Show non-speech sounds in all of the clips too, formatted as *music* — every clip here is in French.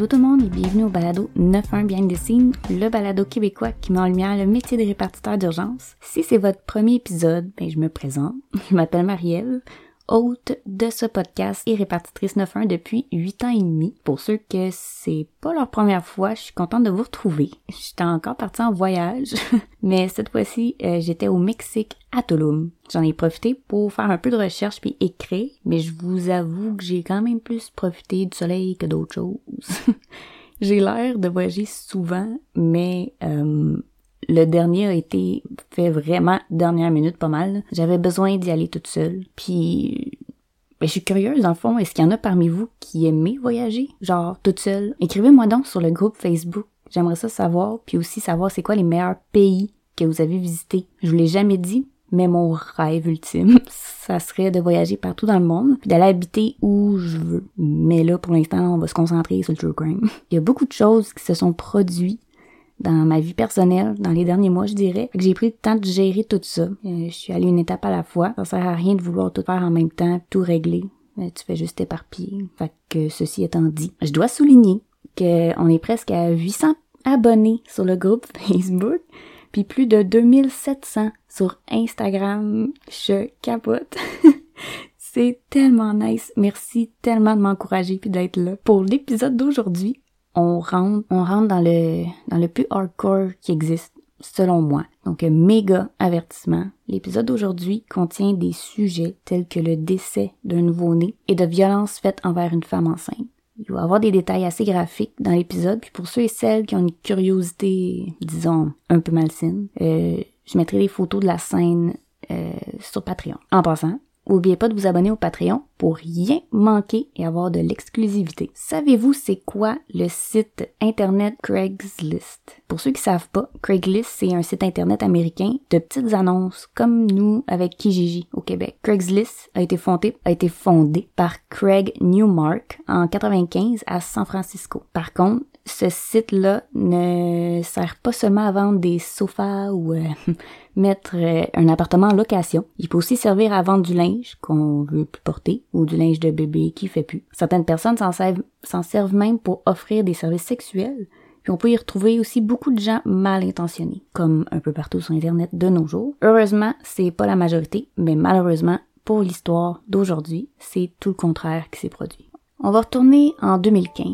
Allô tout le monde et bienvenue au balado 9-1 Behind the le balado québécois qui met en lumière le métier de répartiteur d'urgence. Si c'est votre premier épisode, ben je me présente. *laughs* Je m'appelle Marielle hôte de ce podcast et répartitrice 9.1 depuis 8 ans et demi. Pour ceux que c'est pas leur première fois, je suis contente de vous retrouver. J'étais encore partie en voyage, *laughs* mais cette fois-ci, euh, j'étais au Mexique à Tulum. J'en ai profité pour faire un peu de recherche puis écrire, mais je vous avoue que j'ai quand même plus profité du soleil que d'autres choses. *laughs* j'ai l'air de voyager souvent, mais euh, le dernier a été fait vraiment dernière minute pas mal. J'avais besoin d'y aller toute seule. Puis ben, je suis curieuse, dans fond, est-ce qu'il y en a parmi vous qui aimez voyager? Genre, toute seule? Écrivez-moi donc sur le groupe Facebook. J'aimerais ça savoir, puis aussi savoir c'est quoi les meilleurs pays que vous avez visités. Je vous l'ai jamais dit, mais mon rêve ultime, *laughs* ça serait de voyager partout dans le monde, puis d'aller habiter où je veux. Mais là, pour l'instant, on va se concentrer sur le true crime. *laughs* Il y a beaucoup de choses qui se sont produites dans ma vie personnelle dans les derniers mois, je dirais. que j'ai pris le temps de gérer tout ça. Euh, je suis allée une étape à la fois. Ça sert à rien de vouloir tout faire en même temps, tout régler. Euh, tu fais juste éparpiller. Fait que ceci étant dit, je dois souligner qu'on est presque à 800 abonnés sur le groupe *laughs* Facebook, puis plus de 2700 sur Instagram. Je capote. *laughs* C'est tellement nice. Merci tellement de m'encourager puis d'être là. Pour l'épisode d'aujourd'hui, on rentre, on rentre dans le, dans le plus hardcore qui existe, selon moi. Donc, méga avertissement. L'épisode d'aujourd'hui contient des sujets tels que le décès d'un nouveau-né et de violences faites envers une femme enceinte. Il va y avoir des détails assez graphiques dans l'épisode, puis pour ceux et celles qui ont une curiosité, disons, un peu malsaine, euh, je mettrai des photos de la scène euh, sur Patreon. En passant, N'oubliez pas de vous abonner au Patreon pour rien manquer et avoir de l'exclusivité. Savez-vous c'est quoi le site internet Craigslist? Pour ceux qui savent pas, Craigslist c'est un site internet américain de petites annonces comme nous avec Kijiji au Québec. Craigslist a été fondé, par Craig Newmark en 95 à San Francisco. Par contre, ce site-là ne sert pas seulement à vendre des sofas ou euh, *laughs* mettre euh, un appartement en location. Il peut aussi servir à vendre du linge qu'on veut plus porter ou du linge de bébé qui fait plus. Certaines personnes s'en servent, servent même pour offrir des services sexuels. Puis on peut y retrouver aussi beaucoup de gens mal intentionnés, comme un peu partout sur Internet de nos jours. Heureusement, c'est pas la majorité, mais malheureusement, pour l'histoire d'aujourd'hui, c'est tout le contraire qui s'est produit. On va retourner en 2015.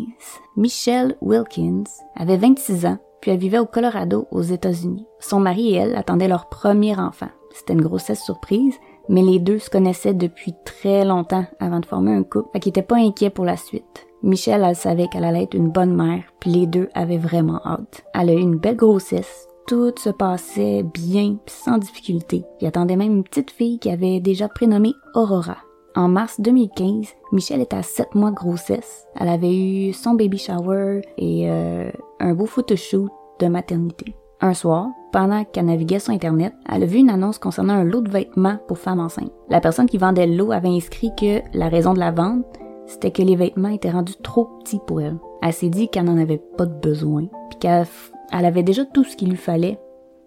Michelle Wilkins avait 26 ans, puis elle vivait au Colorado aux États-Unis. Son mari et elle attendaient leur premier enfant. C'était une grossesse surprise, mais les deux se connaissaient depuis très longtemps avant de former un couple, fait qu'ils n'étaient pas inquiets pour la suite. Michelle, elle savait qu'elle allait être une bonne mère, puis les deux avaient vraiment hâte. Elle a eu une belle grossesse, tout se passait bien, sans difficulté. Il attendait même une petite fille qui avait déjà prénommée Aurora. En mars 2015, Michelle était à 7 mois de grossesse. Elle avait eu son baby shower et euh, un beau photoshoot de maternité. Un soir, pendant qu'elle naviguait sur Internet, elle a vu une annonce concernant un lot de vêtements pour femmes enceintes. La personne qui vendait le lot avait inscrit que la raison de la vente, c'était que les vêtements étaient rendus trop petits pour elle. Elle s'est dit qu'elle n'en avait pas de besoin, puis qu'elle avait déjà tout ce qu'il lui fallait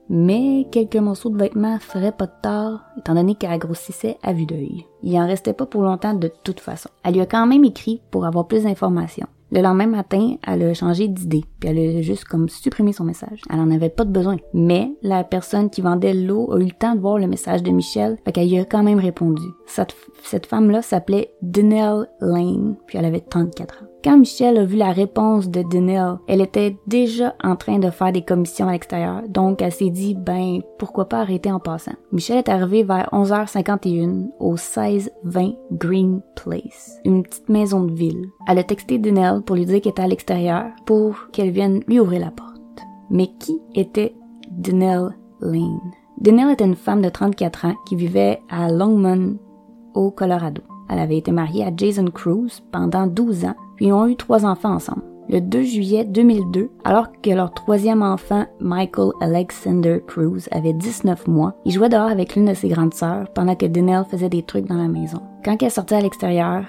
mais quelques morceaux de vêtements feraient pas de tort, étant donné qu'elle grossissait à vue d'œil. Il en restait pas pour longtemps de toute façon. Elle lui a quand même écrit pour avoir plus d'informations. Le lendemain matin, elle a changé d'idée, puis elle a juste comme supprimé son message. Elle en avait pas besoin. Mais la personne qui vendait l'eau a eu le temps de voir le message de Michel, fait qu'elle lui a quand même répondu. Cette, femme-là s'appelait Denelle Lane, puis elle avait 34 ans. Quand Michelle a vu la réponse de Denelle, elle était déjà en train de faire des commissions à l'extérieur, donc elle s'est dit, ben, pourquoi pas arrêter en passant? Michelle est arrivée vers 11h51 au 1620 Green Place, une petite maison de ville. Elle a texté Denelle pour lui dire qu'elle était à l'extérieur pour qu'elle vienne lui ouvrir la porte. Mais qui était Denelle Lane? Denelle était une femme de 34 ans qui vivait à Longmont, au Colorado. Elle avait été mariée à Jason Cruz pendant 12 ans puis ont eu trois enfants ensemble. Le 2 juillet 2002, alors que leur troisième enfant, Michael Alexander Cruz, avait 19 mois, il jouait dehors avec l'une de ses grandes sœurs pendant que Denelle faisait des trucs dans la maison. Quand elle sortait à l'extérieur,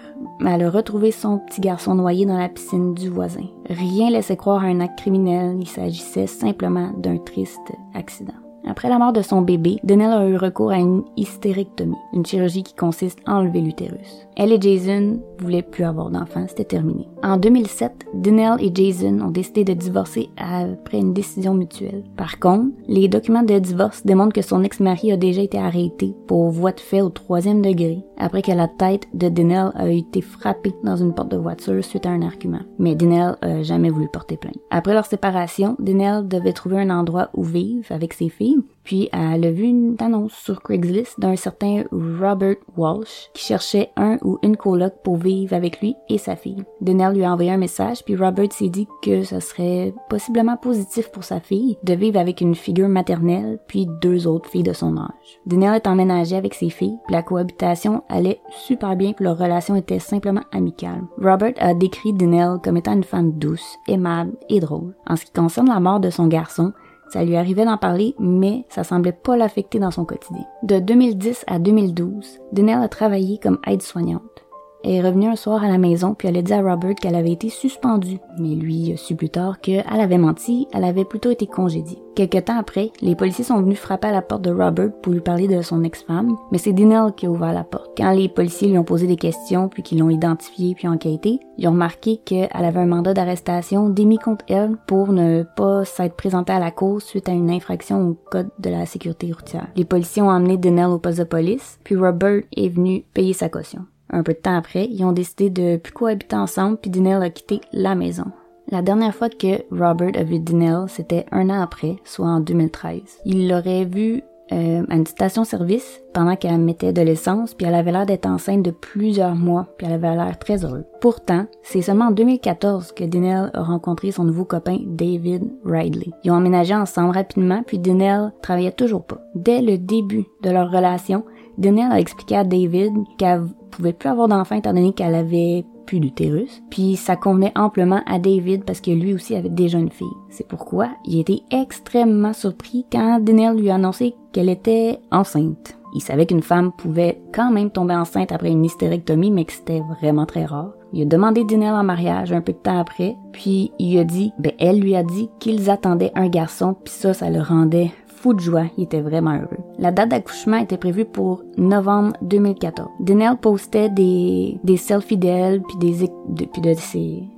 elle a retrouvé son petit garçon noyé dans la piscine du voisin. Rien laissait croire à un acte criminel, il s'agissait simplement d'un triste accident. Après la mort de son bébé, Denelle a eu recours à une hystérectomie, une chirurgie qui consiste à enlever l'utérus. Elle et Jason voulaient plus avoir d'enfants, c'était terminé. En 2007, Denelle et Jason ont décidé de divorcer après une décision mutuelle. Par contre, les documents de divorce démontrent que son ex-mari a déjà été arrêté pour voie de fait au troisième degré après que la tête de Denelle a été frappée dans une porte de voiture suite à un argument. Mais Denelle a jamais voulu porter plainte. Après leur séparation, Denelle devait trouver un endroit où vivre avec ses filles puis elle a vu une annonce sur Craigslist d'un certain Robert Walsh qui cherchait un ou une coloc pour vivre avec lui et sa fille. Denelle lui a envoyé un message, puis Robert s'est dit que ce serait possiblement positif pour sa fille de vivre avec une figure maternelle puis deux autres filles de son âge. Denelle est emménagée avec ses filles, puis la cohabitation allait super bien, puis leur relation était simplement amicale. Robert a décrit Denelle comme étant une femme douce, aimable et drôle. En ce qui concerne la mort de son garçon, ça lui arrivait d'en parler, mais ça semblait pas l'affecter dans son quotidien. De 2010 à 2012, Denelle a travaillé comme aide-soignante. Elle est revenue un soir à la maison puis elle a dit à Robert qu'elle avait été suspendue. Mais lui a su plus tard qu'elle avait menti, elle avait plutôt été congédiée. Quelque temps après, les policiers sont venus frapper à la porte de Robert pour lui parler de son ex-femme, mais c'est Dinelle qui a ouvert la porte. Quand les policiers lui ont posé des questions puis qu'ils l'ont identifié puis enquêté, ils ont remarqué qu'elle avait un mandat d'arrestation démis contre elle pour ne pas s'être présentée à la cour suite à une infraction au code de la sécurité routière. Les policiers ont emmené Dinelle au poste de police, puis Robert est venu payer sa caution. Un peu de temps après, ils ont décidé de plus cohabiter ensemble, puis Dinelle a quitté la maison. La dernière fois que Robert a vu Dinelle, c'était un an après, soit en 2013. Il l'aurait vue euh, à une station-service pendant qu'elle mettait de l'essence, puis elle avait l'air d'être enceinte de plusieurs mois, puis elle avait l'air très heureuse. Pourtant, c'est seulement en 2014 que Dinelle a rencontré son nouveau copain David Ridley. Ils ont emménagé ensemble rapidement, puis Dinelle travaillait toujours pas. Dès le début de leur relation, Dinelle a expliqué à David qu'elle pouvait plus avoir d'enfants étant donné qu'elle avait plus d'utérus. Puis ça convenait amplement à David parce que lui aussi avait déjà une fille. C'est pourquoi il était extrêmement surpris quand Dinelle lui a annoncé qu'elle était enceinte. Il savait qu'une femme pouvait quand même tomber enceinte après une hystérectomie, mais que c'était vraiment très rare. Il a demandé Dinelle en mariage un peu de temps après, puis il a dit, ben elle lui a dit qu'ils attendaient un garçon, puis ça, ça le rendait fou de joie, il était vraiment heureux. La date d'accouchement était prévue pour novembre 2014. Denelle postait des, selfies d'elle puis des de,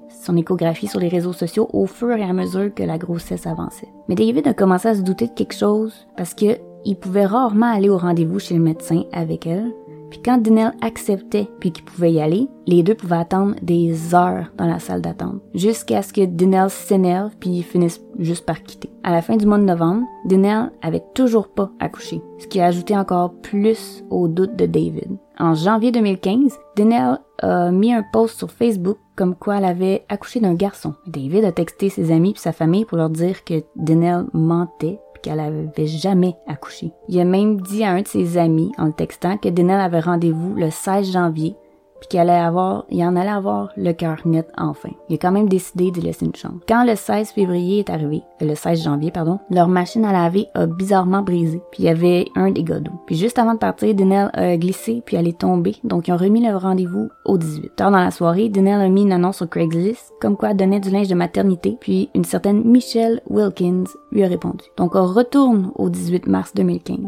son échographie sur les réseaux sociaux au fur et à mesure que la grossesse avançait. Mais David a commencé à se douter de quelque chose parce que il pouvait rarement aller au rendez-vous chez le médecin avec elle puis quand Dinelle acceptait puis qu'il pouvait y aller, les deux pouvaient attendre des heures dans la salle d'attente, jusqu'à ce que Dinelle s'énerve puis finisse juste par quitter. À la fin du mois de novembre, Dinelle avait toujours pas accouché, ce qui a ajouté encore plus au doute de David. En janvier 2015, Dinelle a mis un post sur Facebook comme quoi elle avait accouché d'un garçon. David a texté ses amis et sa famille pour leur dire que Dinelle mentait qu'elle avait jamais accouché. Il a même dit à un de ses amis, en le textant, que Denelle avait rendez-vous le 16 janvier puis qu'il allait avoir, il en allait avoir le cœur net enfin. Il a quand même décidé de laisser une chance. Quand le 16 février est arrivé, euh, le 16 janvier, pardon, leur machine à laver a bizarrement brisé, puis il y avait un dégât d'eau. Puis juste avant de partir, Denelle a glissé, puis elle est tombée, donc ils ont remis le rendez-vous au 18. Tard dans la soirée, Denelle a mis une annonce sur Craigslist, comme quoi elle donnait du linge de maternité, puis une certaine Michelle Wilkins lui a répondu. Donc on retourne au 18 mars 2015.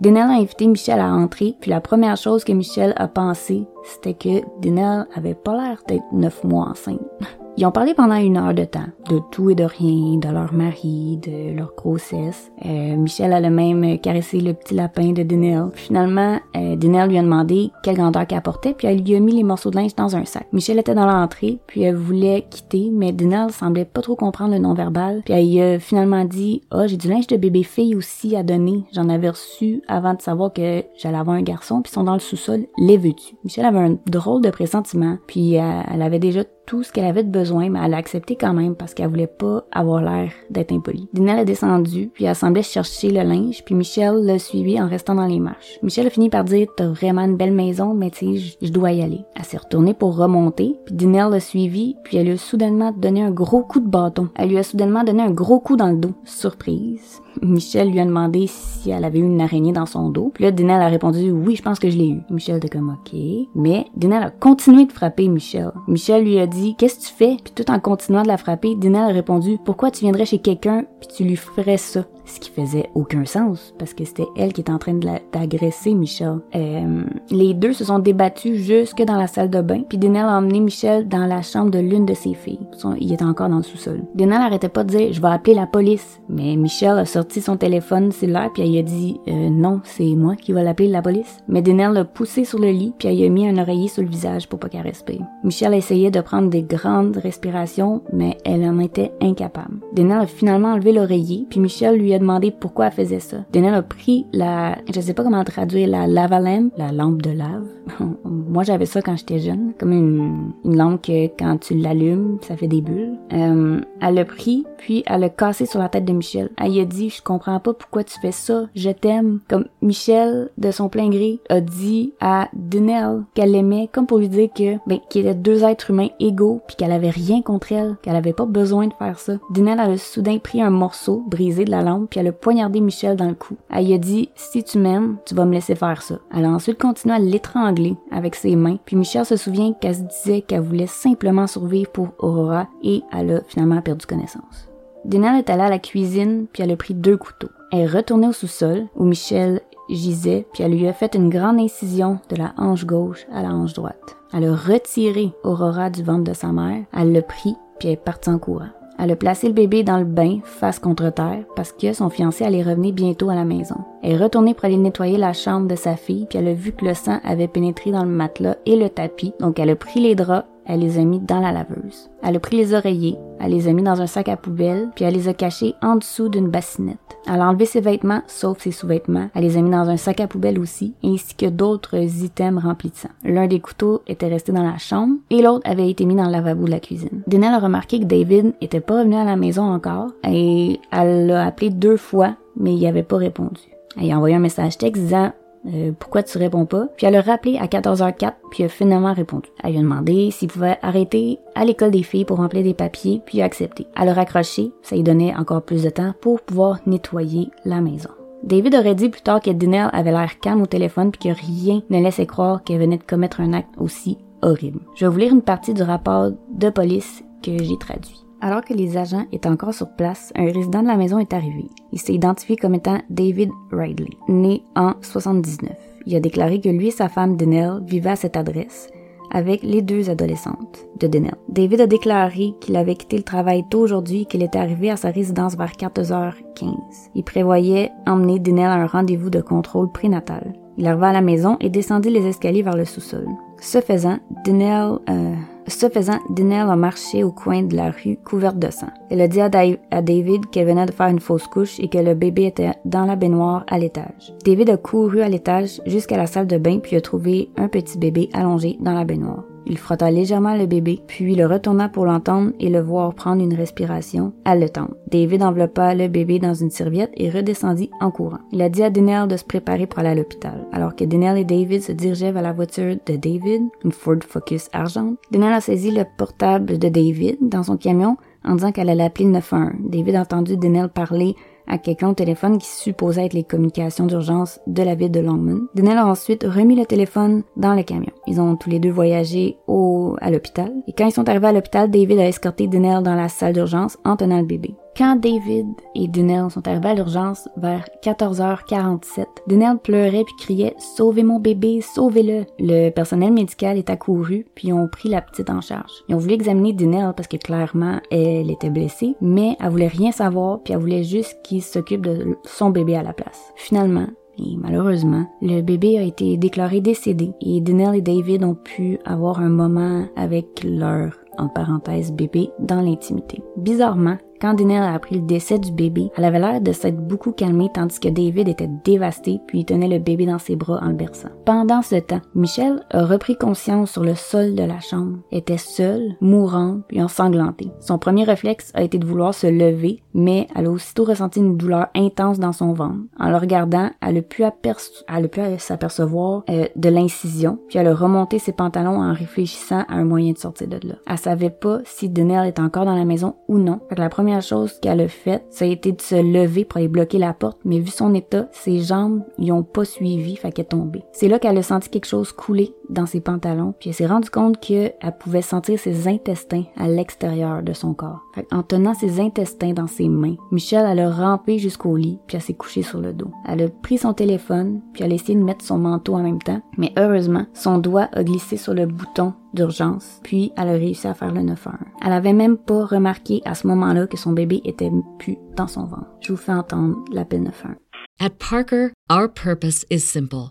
Denelle a invité Michel à entrer, puis la première chose que Michel a pensé, c'était que Denelle avait pas l'air d'être neuf mois enceinte. *laughs* Ils ont parlé pendant une heure de temps, de tout et de rien, de leur mari, de leur grossesse. Euh, Michel a le même caressé le petit lapin de Denelle. Finalement, euh, Denelle lui a demandé quelle grandeur qu'elle portait, puis elle lui a mis les morceaux de linge dans un sac. Michel était dans l'entrée, puis elle voulait quitter, mais Denelle semblait pas trop comprendre le non-verbal. Puis elle a finalement dit « Ah, oh, j'ai du linge de bébé-fille aussi à donner. J'en avais reçu avant de savoir que j'allais avoir un garçon, puis ils sont dans le sous-sol. Les veux-tu? » Michel avait un drôle de pressentiment, puis euh, elle avait déjà tout ce qu'elle avait de besoin, mais elle a accepté quand même parce qu'elle voulait pas avoir l'air d'être impolie. Dinelle a descendu, puis elle semblait chercher le linge, puis Michel l'a suivi en restant dans les marches. Michel a fini par dire « T'as vraiment une belle maison, mais tu sais, je dois y aller. » Elle s'est retournée pour remonter, puis Dinelle l'a suivi, puis elle lui a soudainement donné un gros coup de bâton. Elle lui a soudainement donné un gros coup dans le dos. Surprise. Michel lui a demandé si elle avait eu une araignée dans son dos. Puis là, Dinelle a répondu oui, je pense que je l'ai eu. Michel était comme ok. Mais Dinelle a continué de frapper Michel. Michel lui a dit qu'est-ce que tu fais? Puis tout en continuant de la frapper, Dinelle a répondu pourquoi tu viendrais chez quelqu'un puis tu lui ferais ça? Ce qui faisait aucun sens parce que c'était elle qui était en train d'agresser Michel. Euh, les deux se sont débattus jusque dans la salle de bain, puis Denel a emmené Michel dans la chambre de l'une de ses filles. il était encore dans le sous-sol. Denel arrêtait pas de dire je vais appeler la police, mais Michel a sorti son téléphone cellulaire puis elle a dit euh, non, c'est moi qui vais l'appeler la police. Mais Denel l'a poussé sur le lit puis elle a mis un oreiller sur le visage pour pas qu'elle respire. Michel a essayé de prendre des grandes respirations, mais elle en était incapable. Denel a finalement enlevé l'oreiller puis Michel lui a demandé pourquoi elle faisait ça. Denel a pris la, je sais pas comment traduire la lava lampe, la lampe de lave. *laughs* Moi j'avais ça quand j'étais jeune, comme une, une lampe que quand tu l'allumes, ça fait des bulles. Euh, elle l'a pris puis elle l'a cassé sur la tête de Michel. Elle lui a dit je comprends pas pourquoi tu fais ça, je t'aime. Comme Michel de son plein gré a dit à Denel qu'elle l'aimait comme pour lui dire que ben qu'il était deux êtres humains égaux puis qu'elle avait rien contre elle, qu'elle avait pas besoin de faire ça. Denel a soudain pris un morceau brisé de la lampe puis elle a poignardé Michel dans le cou. Elle a dit si tu m'aimes, tu vas me laisser faire ça. Elle a ensuite continué à l'étrangler avec ses main. Puis Michelle se souvient qu'elle se disait qu'elle voulait simplement survivre pour Aurora et elle a finalement perdu connaissance. Dina est allée à la cuisine puis elle a pris deux couteaux. Elle est retournée au sous-sol où Michelle gisait puis elle lui a fait une grande incision de la hanche gauche à la hanche droite. Elle a retiré Aurora du ventre de sa mère, elle l'a pris puis elle est partie en courant. Elle a placé le bébé dans le bain, face contre terre, parce que son fiancé allait revenir bientôt à la maison. Elle est retournée pour aller nettoyer la chambre de sa fille, puis elle a vu que le sang avait pénétré dans le matelas et le tapis, donc elle a pris les draps elle les a mis dans la laveuse. Elle a pris les oreillers, elle les a mis dans un sac à poubelle, puis elle les a cachés en dessous d'une bassinette. Elle a enlevé ses vêtements, sauf ses sous-vêtements. Elle les a mis dans un sac à poubelle aussi, ainsi que d'autres items remplis de sang. L'un des couteaux était resté dans la chambre et l'autre avait été mis dans le lavabo de la cuisine. Denel a remarqué que David était pas revenu à la maison encore et elle l'a appelé deux fois, mais il avait pas répondu. Elle a envoyé un message texte disant euh, pourquoi tu réponds pas? Puis elle a rappelé à 14h04, puis a finalement répondu. Elle lui a demandé s'il pouvait arrêter à l'école des filles pour remplir des papiers, puis a accepté. Elle a raccroché, ça lui donnait encore plus de temps pour pouvoir nettoyer la maison. David aurait dit plus tard que Dinelle avait l'air calme au téléphone puis que rien ne laissait croire qu'elle venait de commettre un acte aussi horrible. Je vais vous lire une partie du rapport de police que j'ai traduit. Alors que les agents étaient encore sur place, un résident de la maison est arrivé. Il s'est identifié comme étant David Ridley, né en 79. Il a déclaré que lui et sa femme Denelle vivaient à cette adresse avec les deux adolescentes de Denelle. David a déclaré qu'il avait quitté le travail tôt aujourd'hui et qu'il était arrivé à sa résidence vers 14h15. Il prévoyait emmener Denelle à un rendez-vous de contrôle prénatal. Il arriva à la maison et descendit les escaliers vers le sous-sol. Ce faisant, Denelle... Euh, ce faisant, Dinelle a marché au coin de la rue couverte de sang. Elle a dit à, David qu'elle venait de faire une fausse couche et que le bébé était dans la baignoire à l'étage. David a couru à l'étage jusqu'à la salle de bain puis a trouvé un petit bébé allongé dans la baignoire. Il frotta légèrement le bébé, puis le retourna pour l'entendre et le voir prendre une respiration haletante. David enveloppa le bébé dans une serviette et redescendit en courant. Il a dit à Denelle de se préparer pour aller à l'hôpital. Alors que Denelle et David se dirigeaient vers la voiture de David, une Ford Focus argent, Denelle a saisi le portable de David dans son camion en disant qu'elle allait appeler le 911. David a entendu Denelle parler à quelqu'un au téléphone qui supposait être les communications d'urgence de la ville de Longman. Denell a ensuite remis le téléphone dans le camion. Ils ont tous les deux voyagé au, à l'hôpital. Et quand ils sont arrivés à l'hôpital, David a escorté Denell dans la salle d'urgence en tenant le bébé. Quand David et Dunell sont arrivés à l'urgence vers 14h47, Dunell pleurait puis criait Sauvez mon bébé, sauvez-le. Le personnel médical est accouru puis ont pris la petite en charge. Ils ont voulu examiner Dunell parce que clairement elle était blessée, mais elle voulait rien savoir puis elle voulait juste qu'il s'occupe de son bébé à la place. Finalement, et malheureusement, le bébé a été déclaré décédé et Dunell et David ont pu avoir un moment avec leur en parenthèse bébé dans l'intimité. Bizarrement, quand Danielle a appris le décès du bébé, elle avait l'air de s'être beaucoup calmée tandis que David était dévasté puis il tenait le bébé dans ses bras en le berçant. Pendant ce temps, Michelle a repris conscience sur le sol de la chambre, était seule, mourante puis ensanglantée. Son premier réflexe a été de vouloir se lever, mais elle a aussitôt ressenti une douleur intense dans son ventre. En le regardant, elle a pu, s'apercevoir euh, de l'incision, puis elle a remonté ses pantalons en réfléchissant à un moyen de sortir de là. Elle savait pas si Danielle était encore dans la maison ou non. Première chose qu'elle a faite, ça a été de se lever pour aller bloquer la porte, mais vu son état, ses jambes y ont pas suivi, fait qu'elle est tombée. C'est là qu'elle a senti quelque chose couler dans ses pantalons, puis elle s'est rendue compte qu'elle pouvait sentir ses intestins à l'extérieur de son corps. Fait en tenant ses intestins dans ses mains, Michelle, elle a rampé jusqu'au lit, puis elle s'est couchée sur le dos. Elle a pris son téléphone, puis elle a essayé de mettre son manteau en même temps, mais heureusement, son doigt a glissé sur le bouton d'urgence, puis elle a réussi à faire le 911. Elle avait même pas remarqué à ce moment-là que son bébé était pu dans son ventre. Je vous fais entendre l'appel 911. At Parker, our purpose is simple.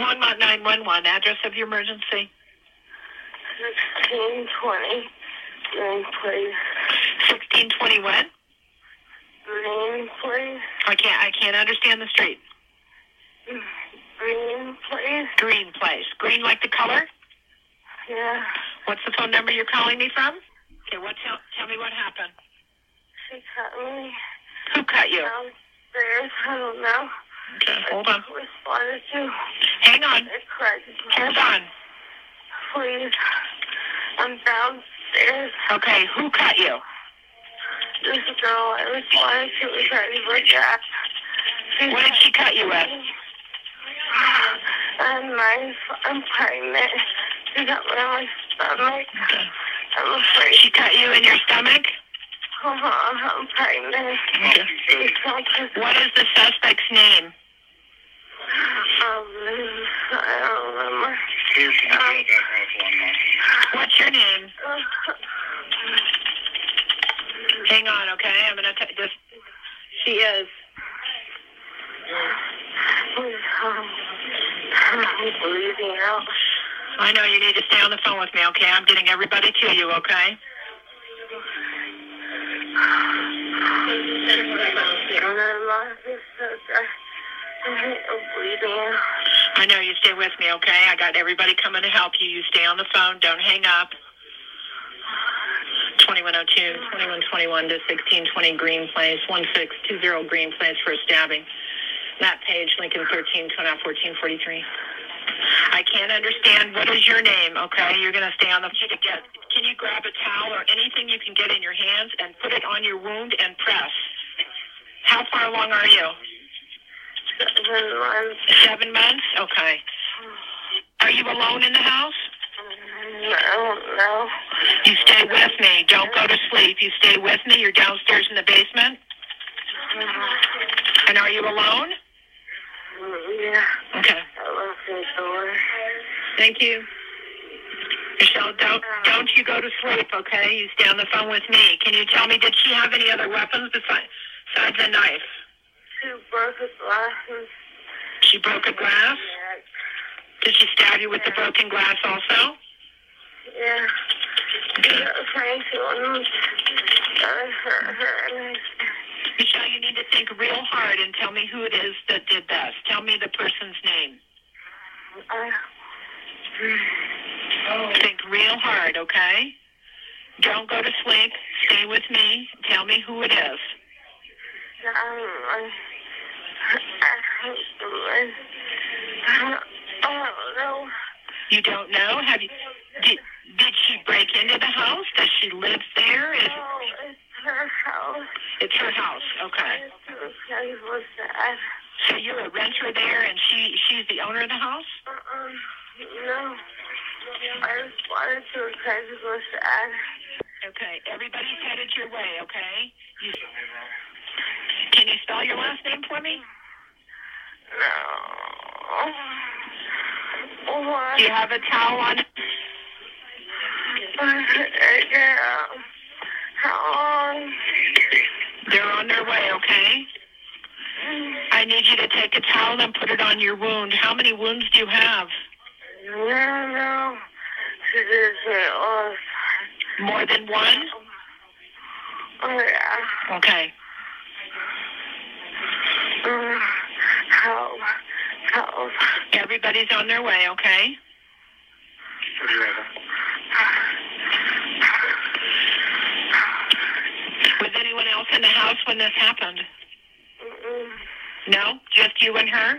911, address of your emergency. 1620 Green, Place. 1620 what? Green, please. I can't, I can't understand the street. Green, please. Green place. Green like the color? Yeah. What's the phone number you're calling me from? Okay, what, tell, tell me what happened. She cut me Who cut you? downstairs. I don't know. Okay, hold on. I responded to. Hang on. Hold on. Please. I'm downstairs. Okay, who cut you? This girl I responded to was ready for Jack. She's What did she cut you with? And my, I'm pregnant. She got me on my stomach. I'm afraid. She cut you in your stomach? Come on, I'm pregnant. Okay. Please don't kiss me. What is the suspect's name? Um, I don't remember. What's your name? Hang on, okay? I'm gonna t- just. She is. I'm bleeding out. I know you need to stay on the phone with me, okay? I'm getting everybody to you, okay? I know you stay with me, okay? I got everybody coming to help you. You stay on the phone. Don't hang up. 2102, 2121 to 1620 Green Place, 1620 Green Place for a stabbing. Matt Page, Lincoln 13, 1443. I can't understand. What is your name? Okay, you're going to stay on the. To get, can you grab a towel or anything you can get in your hands and put it on your wound and press? How far along are you? Seven months. Seven months. Okay. Are you alone in the house? No, don't. You stay with me. Don't go to sleep. You stay with me. You're downstairs in the basement. And are you alone? Mm-hmm. Yeah. Okay. I left the door. Thank you. Michelle, don't don't you go to sleep, okay? You stay on the phone with me. Can you tell me did she have any other weapons besides, besides a knife? She broke a glass. She broke a glass. Did she stab you with the broken glass also? Yeah. Okay. I was trying to I hurt her and Michelle, you need to think real hard and tell me who it is that did this. Tell me the person's name. I, Think real hard, okay? Don't go to sleep. Stay with me. Tell me who it is. You don't know? Have you? Did did she break into the house? Does she live there? Is her house. it's her house? Okay. Okay was that. So you're a renter there, and she she's the owner of the house. Uh-uh. No. I just wanted to because it was sad. Okay. Everybody's headed your way. Okay. You, can you spell your last name for me? No. What? Do you have a towel on? *laughs* Yeah. Um, They're on their way, okay? Mm. I need you to take a towel and put it on your wound. How many wounds do you have? No, no. More than one? Oh, yeah. Okay. Um, help. Help. Everybody's on their way, okay? Yeah. In the house when this happened? Mm-mm. No? Just you and her?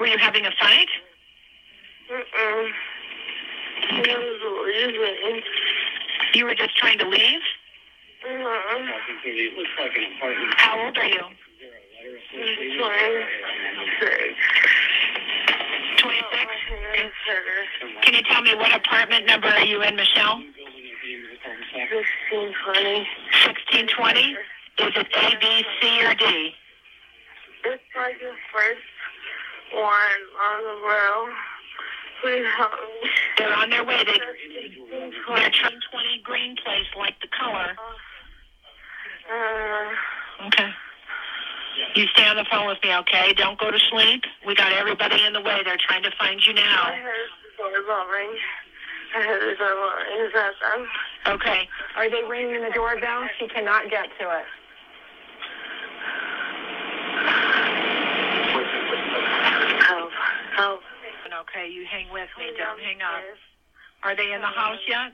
Were you having a fight? Mm-mm. I was leaving. You were just trying to leave? Mm-mm. How old are you? Twenty-six. 26? Can you tell me what apartment number are you in, Michelle? Sixteen, twenty. 1620? Is it A, B, C, or D? It's like the first one on the row. Help me. They're on their way. They, they're twenty. trying 20 green place, like the color. Uh, Okay. You stay on the phone with me, okay? Don't go to sleep. We got everybody in the way. They're trying to find you I now. heard the doorbell ring. I heard the doorbell ring. Is that them? Okay. Are they ringing the doorbell? She cannot get to it. Help. Okay, you hang with me. Don't hang up. Are they in the house yet?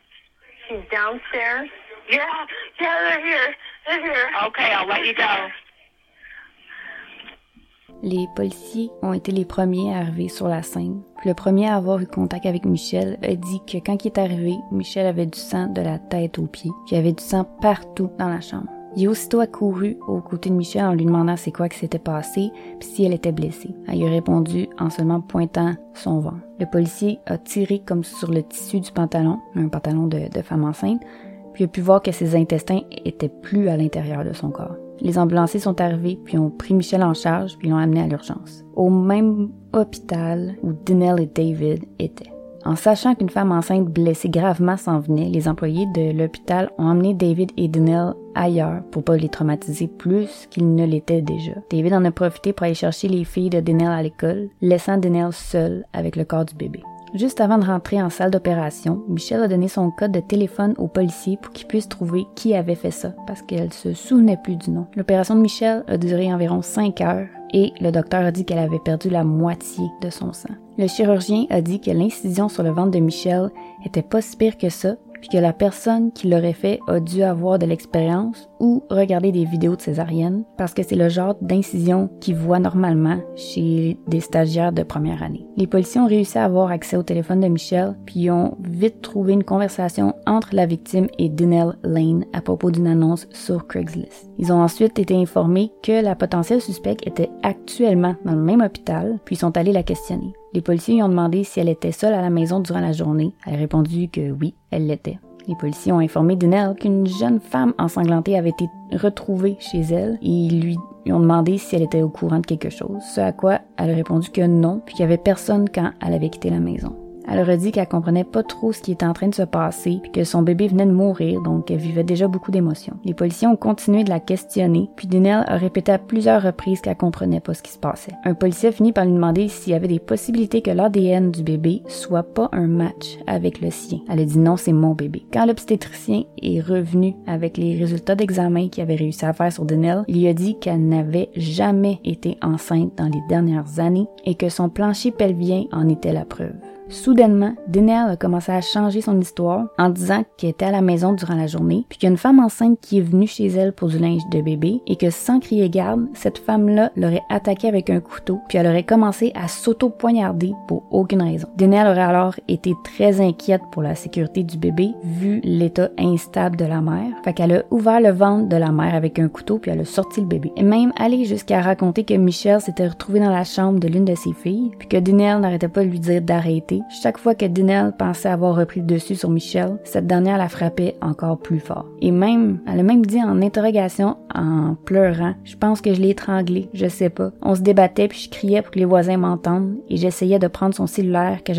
She's downstairs. Yeah, yeah, they're here. They're here. Okay, I'll let you go. Les policiers ont été les premiers à arriver sur la scène. Le premier à avoir eu contact avec Michel a dit que quand il est arrivé, Michel avait du sang de la tête aux pieds, puis il y avait du sang partout dans la chambre. Il est aussitôt accouru aux côtés de Michel en lui demandant c'est quoi qui s'était passé, puis si elle était blessée. Elle lui a répondu en seulement pointant son ventre. Le policier a tiré comme sur le tissu du pantalon, un pantalon de, femme enceinte, puis a pu voir que ses intestins étaient plus à l'intérieur de son corps. Les ambulanciers sont arrivés, puis ont pris Michel en charge, puis l'ont amené à l'urgence. Au même hôpital où Dinell et David étaient. En sachant qu'une femme enceinte blessée gravement s'en venait, les employés de l'hôpital ont emmené David et Dinell ailleurs pour pas les traumatiser plus qu'ils ne l'étaient déjà. David en a profité pour aller chercher les filles de Dinell à l'école, laissant Dinell seul avec le corps du bébé. Juste avant de rentrer en salle d'opération, Michelle a donné son code de téléphone au policier pour qu'il puisse trouver qui avait fait ça, parce qu'elle se souvenait plus du nom. L'opération de Michelle a duré environ 5 heures et le docteur a dit qu'elle avait perdu la moitié de son sang. Le chirurgien a dit que l'incision sur le ventre de Michelle était pas si pire que ça, puis que la personne qui l'aurait fait a dû avoir de l'expérience ou regarder des vidéos de césarienne, parce que c'est le genre d'incision qu'ils voient normalement chez des stagiaires de première année. Les policiers ont réussi à avoir accès au téléphone de Michelle, puis ont vite trouvé une conversation entre la victime et Dinell Lane à propos d'une annonce sur Craigslist. Ils ont ensuite été informés que la potentielle suspecte était actuellement dans le même hôpital, puis sont allés la questionner. Les policiers lui ont demandé si elle était seule à la maison durant la journée. Elle a répondu que oui, elle l'était. Les policiers ont informé Dinell qu'une jeune femme ensanglantée avait été retrouvée chez elle et lui ont demandé si elle était au courant de quelque chose. Ce à quoi elle a répondu que non, puis qu'il y avait personne quand elle avait quitté la maison. Elle leur a dit qu'elle comprenait pas trop ce qui était en train de se passer, puis que son bébé venait de mourir, donc elle vivait déjà beaucoup d'émotions. Les policiers ont continué de la questionner, puis Dinell a répété à plusieurs reprises qu'elle comprenait pas ce qui se passait. Un policier a fini par lui demander s'il y avait des possibilités que l'ADN du bébé soit pas un match avec le sien. Elle a dit non, c'est mon bébé. Quand l'obstétricien est revenu avec les résultats d'examen qu'il avait réussi à faire sur Dinell, il lui a dit qu'elle n'avait jamais été enceinte dans les dernières années et que son plancher pelvien en était la preuve. Soudainement, Dinell a commencé à changer son histoire en disant qu'elle était à la maison durant la journée, puis qu'il une femme enceinte qui est venue chez elle pour du linge de bébé et que sans crier garde, cette femme-là l'aurait attaquée avec un couteau, puis elle aurait commencé à s'auto-poignarder pour aucune raison. Dinell aurait alors été très inquiète pour la sécurité du bébé vu l'état instable de la mère, fait qu'elle a ouvert le ventre de la mère avec un couteau puis elle a sorti le bébé. Et même allé jusqu'à raconter que Michelle s'était retrouvée dans la chambre de l'une de ses filles, puis que Dinell n'arrêtait pas de lui dire d'arrêter chaque fois que Dinell pensait avoir repris le dessus sur Michelle, cette dernière la frappait encore plus fort. Et même, elle a même dit en interrogation, en pleurant, je pense que je l'ai étranglé, je sais pas. On se débattait puis je criais pour que les voisins m'entendent et j'essayais de prendre son cellulaire car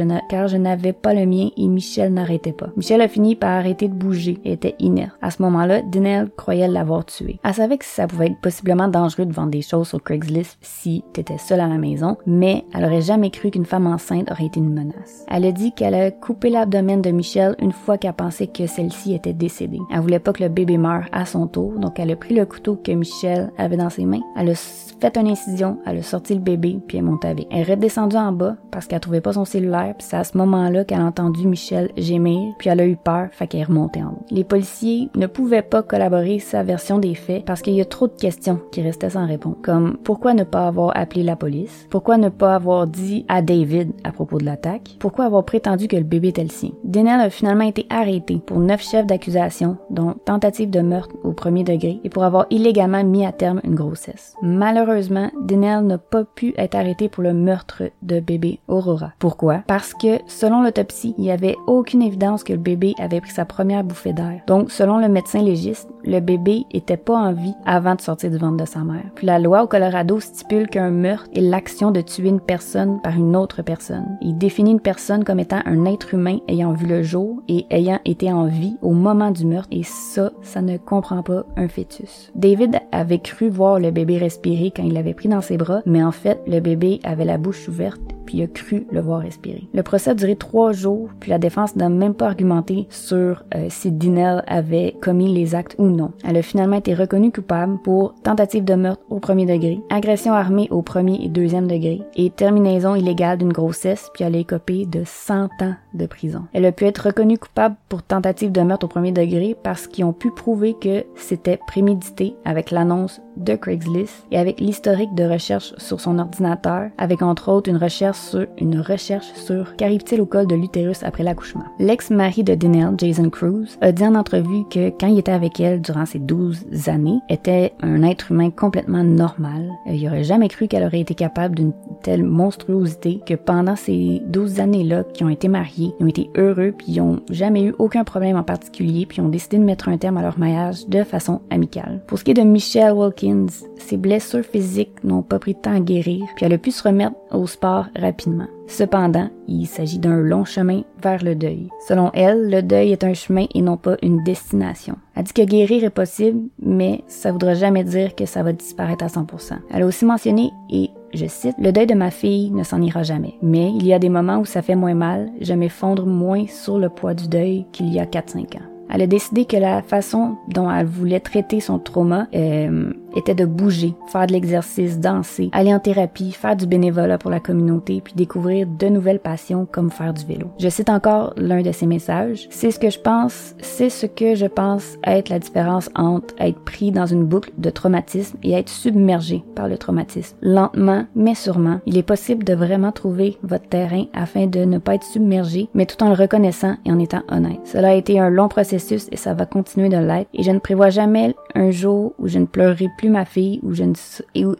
je, n'avais pas le mien et Michel n'arrêtait pas. Michel a fini par arrêter de bouger et était inerte. À ce moment-là, Dinell croyait l'avoir tué. Elle savait que ça pouvait être possiblement dangereux de vendre des choses sur Craigslist si t'étais seule à la maison, mais elle aurait jamais cru qu'une femme enceinte aurait été une menace. Elle a dit qu'elle a coupé l'abdomen de Michelle une fois qu'elle pensait que celle-ci était décédée. Elle voulait pas que le bébé meure à son tour, donc elle a pris le couteau que Michelle avait dans ses mains, elle a fait une incision, elle a sorti le bébé, puis elle est avec. Elle est redescendue en bas parce qu'elle trouvait pas son cellulaire, puis c'est à ce moment-là qu'elle a entendu Michelle gémir, puis elle a eu peur, fait qu'elle est remontée en haut. Les policiers ne pouvaient pas collaborer sa version des faits parce qu'il y a trop de questions qui restaient sans réponse, comme pourquoi ne pas avoir appelé la police, pourquoi ne pas avoir dit à David à propos de l'attaque, pourquoi avoir prétendu que le bébé était le sien. Denel a finalement été arrêté pour neuf chefs d'accusation, dont tentative de meurtre au premier degré et pour avoir illégalement mis à terme une grossesse. Malheureusement, Denel n'a pas pu être arrêté pour le meurtre de bébé Aurora. Pourquoi? Parce que, selon l'autopsie, il n'y avait aucune évidence que le bébé avait pris sa première bouffée d'air. Donc, selon le médecin légiste, le bébé était pas en vie avant de sortir du ventre de sa mère. Puis la loi au Colorado stipule qu'un meurtre est l'action de tuer une personne par une autre personne. Il définit une personne comme étant un être humain ayant vu le jour et ayant été en vie au moment du meurtre et ça, ça ne comprend pas un fœtus. David avait cru voir le bébé respirer quand il l'avait pris dans ses bras, mais en fait, le bébé avait la bouche ouverte puis il a cru le voir respirer. Le procès a duré trois jours, puis la défense n'a même pas argumenté sur euh, si Dinell avait commis les actes ou non. Elle a finalement été reconnue coupable pour tentative de meurtre au premier degré, agression armée au premier et deuxième degré, et terminaison illégale d'une grossesse, puis elle a écopé de 100 ans de prison. Elle a pu être reconnue coupable pour tentative de meurtre au premier degré parce qu'ils ont pu prouver que c'était prémédité avec l'annonce de Craigslist et avec l'historique de recherche sur son ordinateur, avec entre autres une recherche sur une recherche sur qu'arrive-t-il au col de l'utérus après l'accouchement. L'ex-mari de Dinell, Jason Cruz, a dit en entrevue que quand il était avec elle durant ces 12 années, était un être humain complètement normal. Il aurait jamais cru qu'elle aurait été capable d'une telle monstruosité que pendant ces 12 années-là qui ont été mariés, ils ont été heureux puis ils ont jamais eu aucun problème en particulier puis ont décidé de mettre un terme à leur mariage de façon amicale. Pour ce qui est de Michelle Wilkins, ses blessures physiques n'ont pas pris de temps à guérir puis elle a pu se remettre au sport rapidement. Cependant, il s'agit d'un long chemin vers le deuil. Selon elle, le deuil est un chemin et non pas une destination. Elle dit que guérir est possible, mais ça voudra jamais dire que ça va disparaître à 100%. Elle a aussi mentionné, et je cite, Le deuil de ma fille ne s'en ira jamais. Mais il y a des moments où ça fait moins mal, je m'effondre moins sur le poids du deuil qu'il y a 4-5 ans. Elle a décidé que la façon dont elle voulait traiter son trauma euh, était de bouger, faire de l'exercice, danser, aller en thérapie, faire du bénévolat pour la communauté, puis découvrir de nouvelles passions comme faire du vélo. Je cite encore l'un de ses messages. C'est ce que je pense, c'est ce que je pense être la différence entre être pris dans une boucle de traumatisme et être submergé par le traumatisme. Lentement, mais sûrement, il est possible de vraiment trouver votre terrain afin de ne pas être submergé, mais tout en le reconnaissant et en étant honnête. Cela a été un long processus et ça va continuer de l'être et je ne prévois jamais un jour où je ne pleurerai plus ma fille ou je ne,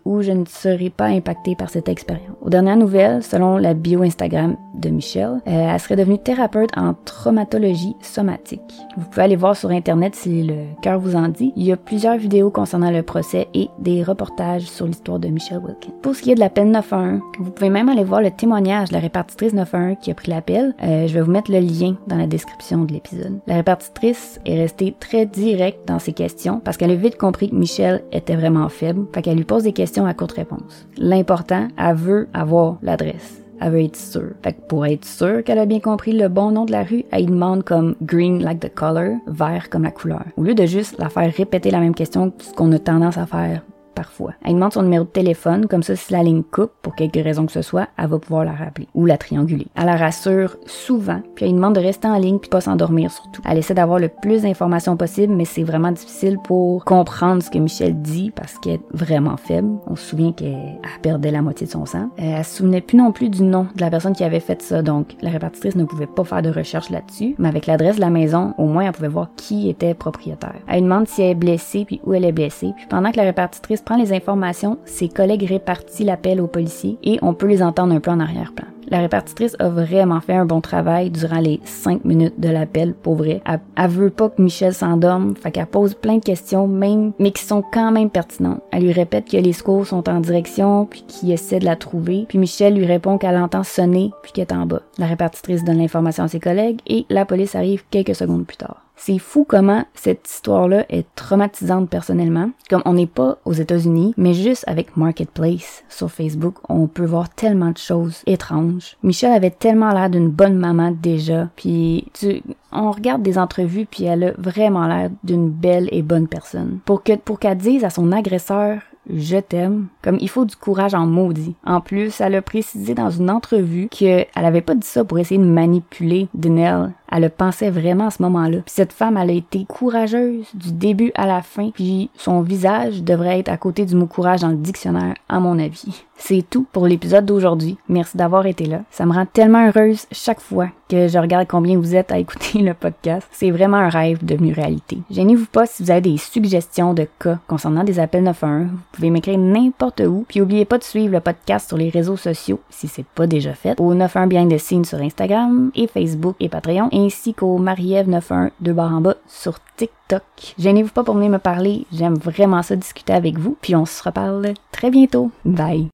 où, je ne serai pas impactée par cette expérience. Aux dernières nouvelles, selon la bio Instagram de Michelle, euh, elle serait devenue thérapeute en traumatologie somatique. Vous pouvez aller voir sur Internet si le cœur vous en dit. Il y a plusieurs vidéos concernant le procès et des reportages sur l'histoire de Michelle Wilkins. Pour ce qui est de la peine 911, vous pouvez même aller voir le témoignage de la répartitrice 911 qui a pris l'appel. Euh, je vais vous mettre le lien dans la description de l'épisode. La répartitrice est restée très directe dans ses questions parce qu'elle a vite compris que Michelle était vraiment faible, fait qu'elle lui pose des questions à courte réponse. L'important, elle veut avoir l'adresse. Elle être sûre. Fait que pour être sûre qu'elle a bien compris le bon nom de la rue, elle demande comme green like the color, vert comme la couleur. Au lieu de juste la faire répéter la même question, ce qu'on a tendance à faire parfois. Elle demande son numéro de téléphone, comme ça, si la ligne coupe, pour quelque raison que ce soit, elle va pouvoir la rappeler ou la trianguler. Elle la rassure souvent, puis elle demande de rester en ligne puis pas s'endormir surtout. Elle essaie d'avoir le plus d'informations possible, mais c'est vraiment difficile pour comprendre ce que Michel dit parce qu'elle est vraiment faible. On se souvient qu'elle perdait la moitié de son sang. Euh, elle se souvenait plus non plus du nom de la personne qui avait fait ça, donc la répartitrice ne pouvait pas faire de recherche là-dessus, mais avec l'adresse de la maison, au moins elle pouvait voir qui était propriétaire. Elle demande si elle est blessée puis où elle est blessée, puis pendant que la répartitrice prend les informations, ses collègues répartissent l'appel aux policiers et on peut les entendre un peu en arrière-plan. La répartitrice a vraiment fait un bon travail durant les cinq minutes de l'appel, pour vrai. Elle, veut pas que Michel s'endorme, fait qu'elle pose plein de questions, même, mais qui sont quand même pertinentes. Elle lui répète que les secours sont en direction, puis qu'il essaie de la trouver. Puis Michel lui répond qu'elle entend sonner, puis qu'elle est en bas. La répartitrice donne l'information à ses collègues et la police arrive quelques secondes plus tard. C'est fou comment cette histoire-là est traumatisante personnellement. Comme on n'est pas aux États-Unis, mais juste avec Marketplace sur Facebook, on peut voir tellement de choses étranges. Michelle avait tellement l'air d'une bonne maman déjà, puis tu, on regarde des entrevues puis elle a vraiment l'air d'une belle et bonne personne. Pour que pour qu'elle dise à son agresseur je t'aime. Comme il faut du courage en maudit. En plus, elle a précisé dans une entrevue qu'elle avait pas dit ça pour essayer de manipuler Denelle. Elle le pensait vraiment à ce moment-là. Puis cette femme, elle a été courageuse du début à la fin. Puis son visage devrait être à côté du mot courage dans le dictionnaire, à mon avis. C'est tout pour l'épisode d'aujourd'hui. Merci d'avoir été là. Ça me rend tellement heureuse chaque fois que je regarde combien vous êtes à écouter *laughs* le podcast. C'est vraiment un rêve devenu réalité. Gênez-vous pas si vous avez des suggestions de cas concernant des appels 911. Vous pouvez m'écrire n'importe où. Puis n'oubliez pas de suivre le podcast sur les réseaux sociaux si c'est pas déjà fait. Au 91 Behind the Scenes sur Instagram et Facebook et Patreon ainsi qu'au Marie-Ève 91 de barre en bas sur TikTok. Gênez-vous pas pour venir me parler. J'aime vraiment ça discuter avec vous. Puis on se reparle très bientôt. Bye.